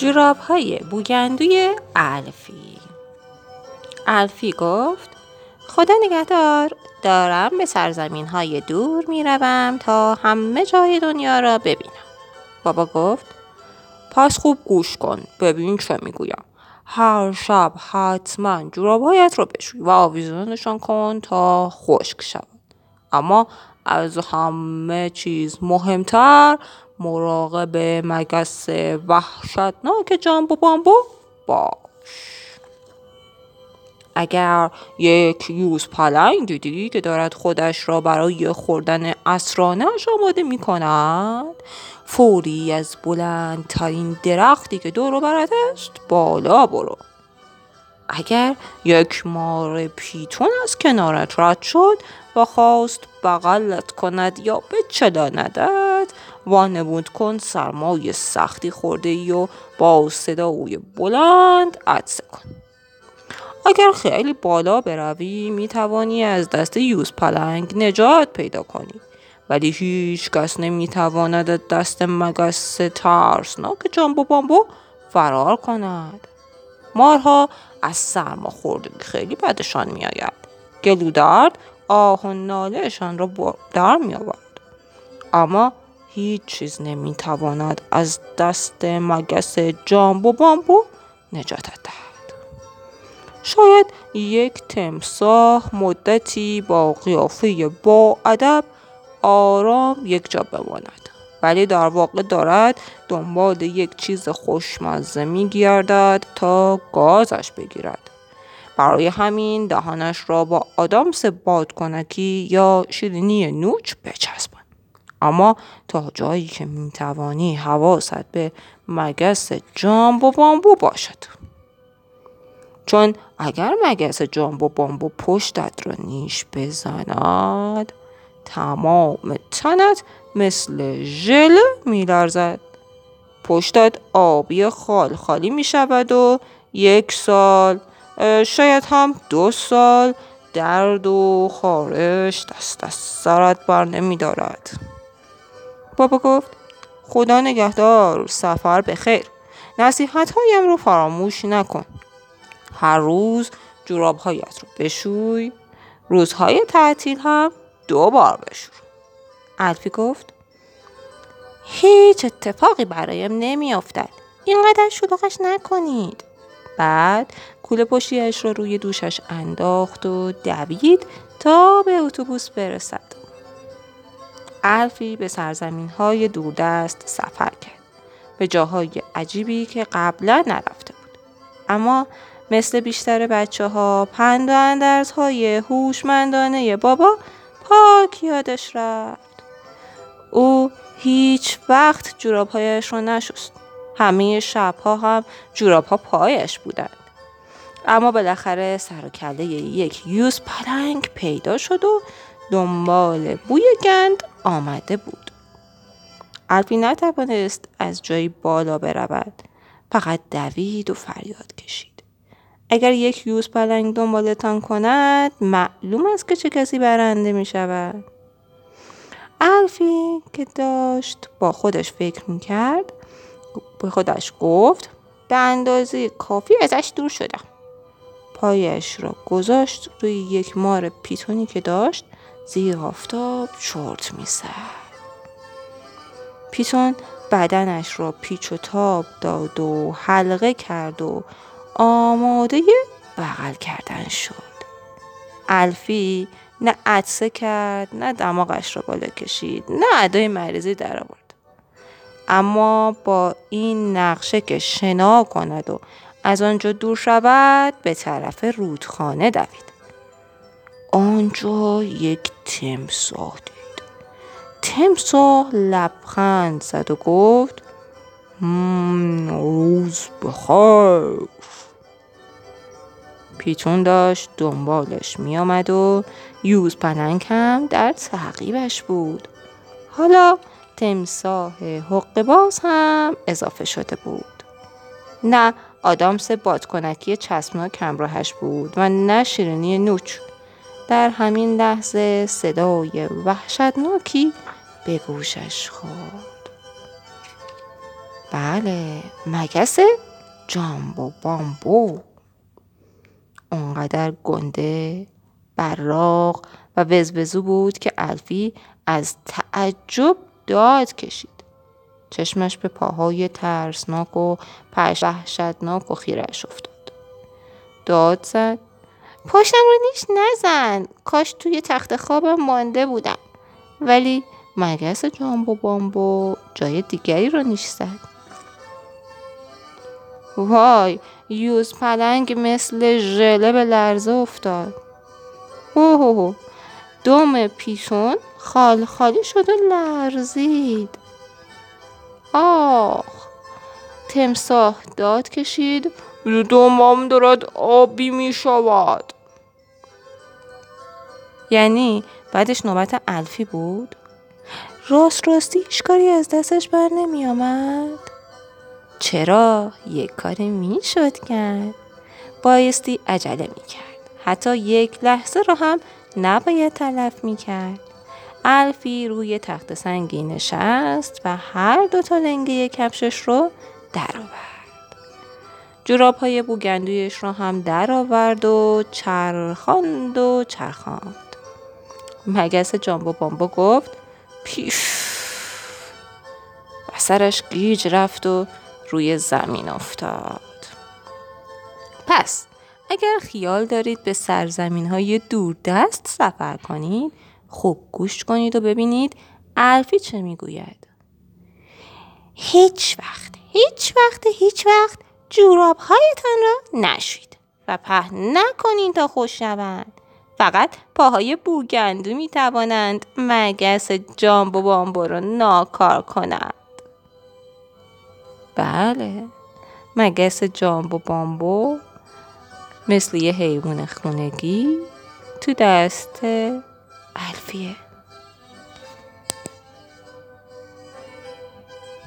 جوراب های بوگندوی الفی الفی گفت خدا نگهدار دارم به سرزمین های دور می روم تا همه جای دنیا را ببینم. بابا گفت پس خوب گوش کن ببین چه می‌گویم. هر شب حتما جورابهایت را بشوی و آویزانشان کن تا خشک شود. اما از همه چیز مهمتر مراقب مگس وحشتناک جامبو بامبو؟ باش. اگر یک یوز پلنگ دیدی که دارد خودش را برای خوردن اسرانش آماده می کند فوری از بلندترین درختی که دور برد است بالا برو. اگر یک مار پیتون از کنارت رد شد و خواست بغلت کند یا بچلاندت وانمود کن سرمای سختی خورده ای و با صدای بلند عدسه کن اگر خیلی بالا بروی می توانی از دست یوز پلنگ نجات پیدا کنی ولی هیچ کس نمی تواند دست مگس ترسناک جامبو بامبو فرار کند مارها از سرما خوردگی خیلی بدشان میآید گلودرد آه و نالهشان را در می آورد اما هیچ چیز نمی تواند از دست مگس جامبو بامبو نجاتت دهد. شاید یک تمساح مدتی با قیافه با ادب آرام یک جا بماند ولی در واقع دارد دنبال یک چیز خوشمزه می گردد تا گازش بگیرد. برای همین دهانش را با آدامس بادکنکی یا شیرینی نوچ بچسبان اما تا جایی که می توانی حواست به مگس جامبو بامبو باشد. چون اگر مگس جامبو بامبو پشتت را نیش بزند تمام تنت مثل ژل میلرزد. پشتت آبی خال خالی می شود و یک سال شاید هم دو سال درد و خارش دست از سرت بر نمی دارد بابا گفت خدا نگهدار سفر به خیر نصیحت هایم رو فراموش نکن هر روز جوراب هایت رو بشوی روزهای تعطیل هم دو بار بشور. الفی گفت هیچ اتفاقی برایم نمیافتد اینقدر شلوغش نکنید. بعد کوله پشتیش را روی دوشش انداخت و دوید تا به اتوبوس برسد. الفی به سرزمین های دوردست سفر کرد. به جاهای عجیبی که قبلا نرفته بود. اما مثل بیشتر بچه ها پند و اندرز های هوشمندانه بابا پاک یادش رفت. او هیچ وقت جورابهایش را نشست. همه شبها هم جورابها پایش بودند. اما بالاخره سر و یک یوز پلنگ پیدا شد و دنبال بوی گند آمده بود. الفی نتوانست از جایی بالا برود. فقط دوید و فریاد کشید. اگر یک یوز پلنگ دنبالتان کند معلوم است که چه کسی برنده می شود. الفی که داشت با خودش فکر می کرد به خودش گفت به اندازه کافی ازش دور شدم. پایش را گذاشت روی یک مار پیتونی که داشت زیر آفتاب چرت می‌زد. پیتون بدنش را پیچ و تاب داد و حلقه کرد و آماده بغل کردن شد. الفی نه عدسه کرد نه دماغش را بالا کشید نه ادای مریضی در آورد. اما با این نقشه که شنا کند و از آنجا دور شود به طرف رودخانه دوید. آنجا یک تمساه دید. تمساه لبخند زد و گفت روز بخیر پیتون داشت دنبالش می آمد و یوز پلنگ هم در تعقیبش بود. حالا تمساه حق باز هم اضافه شده بود. نه آدامس بادکنکی چسبناک همراهش بود و نه شیرینی نوچ. در همین لحظه صدای وحشتناکی به گوشش خورد. بله مگس جامبو بامبو. اونقدر گنده براق و وزوزو بود که الفی از تعجب داد کشید. چشمش به پاهای ترسناک و پش وحشتناک و خیرش افتاد. داد زد. پاشم رو نیش نزن. کاش توی تخت خوابم مانده بودم. ولی مگس جامبو بامبو جای دیگری رو نیش زد. وای یوز پلنگ مثل ژله به لرزه افتاد. اوه دم پیشون خال خالی شد و لرزید. آخ. تمساه داد کشید. دومام دارد آبی می شود یعنی بعدش نوبت الفی بود؟ راست راستی کاری از دستش بر نمی آمد چرا؟ یک کاری می شد کرد. بایستی عجله می کرد حتی یک لحظه رو هم نباید تلف می کرد الفی روی تخت سنگی نشست و هر دو تا لنگه کفشش رو درآورد. جوراب های بوگندویش رو هم درآورد و چرخاند و چرخاند. مگس جامبو بامبو گفت پیش و سرش گیج رفت و روی زمین افتاد. پس اگر خیال دارید به سرزمین های دوردست سفر کنید خوب گوش کنید و ببینید الفی چه می‌گوید هیچ وقت هیچ وقت هیچ وقت جوراب هایتان را نشید و پهن نکنید تا خوش شوند. فقط پاهای بوگندو می توانند مگس جامبو بامبو را ناکار کنند. بله مگس جامبو بامبو مثل یه حیوان خونگی تو دست الفیه.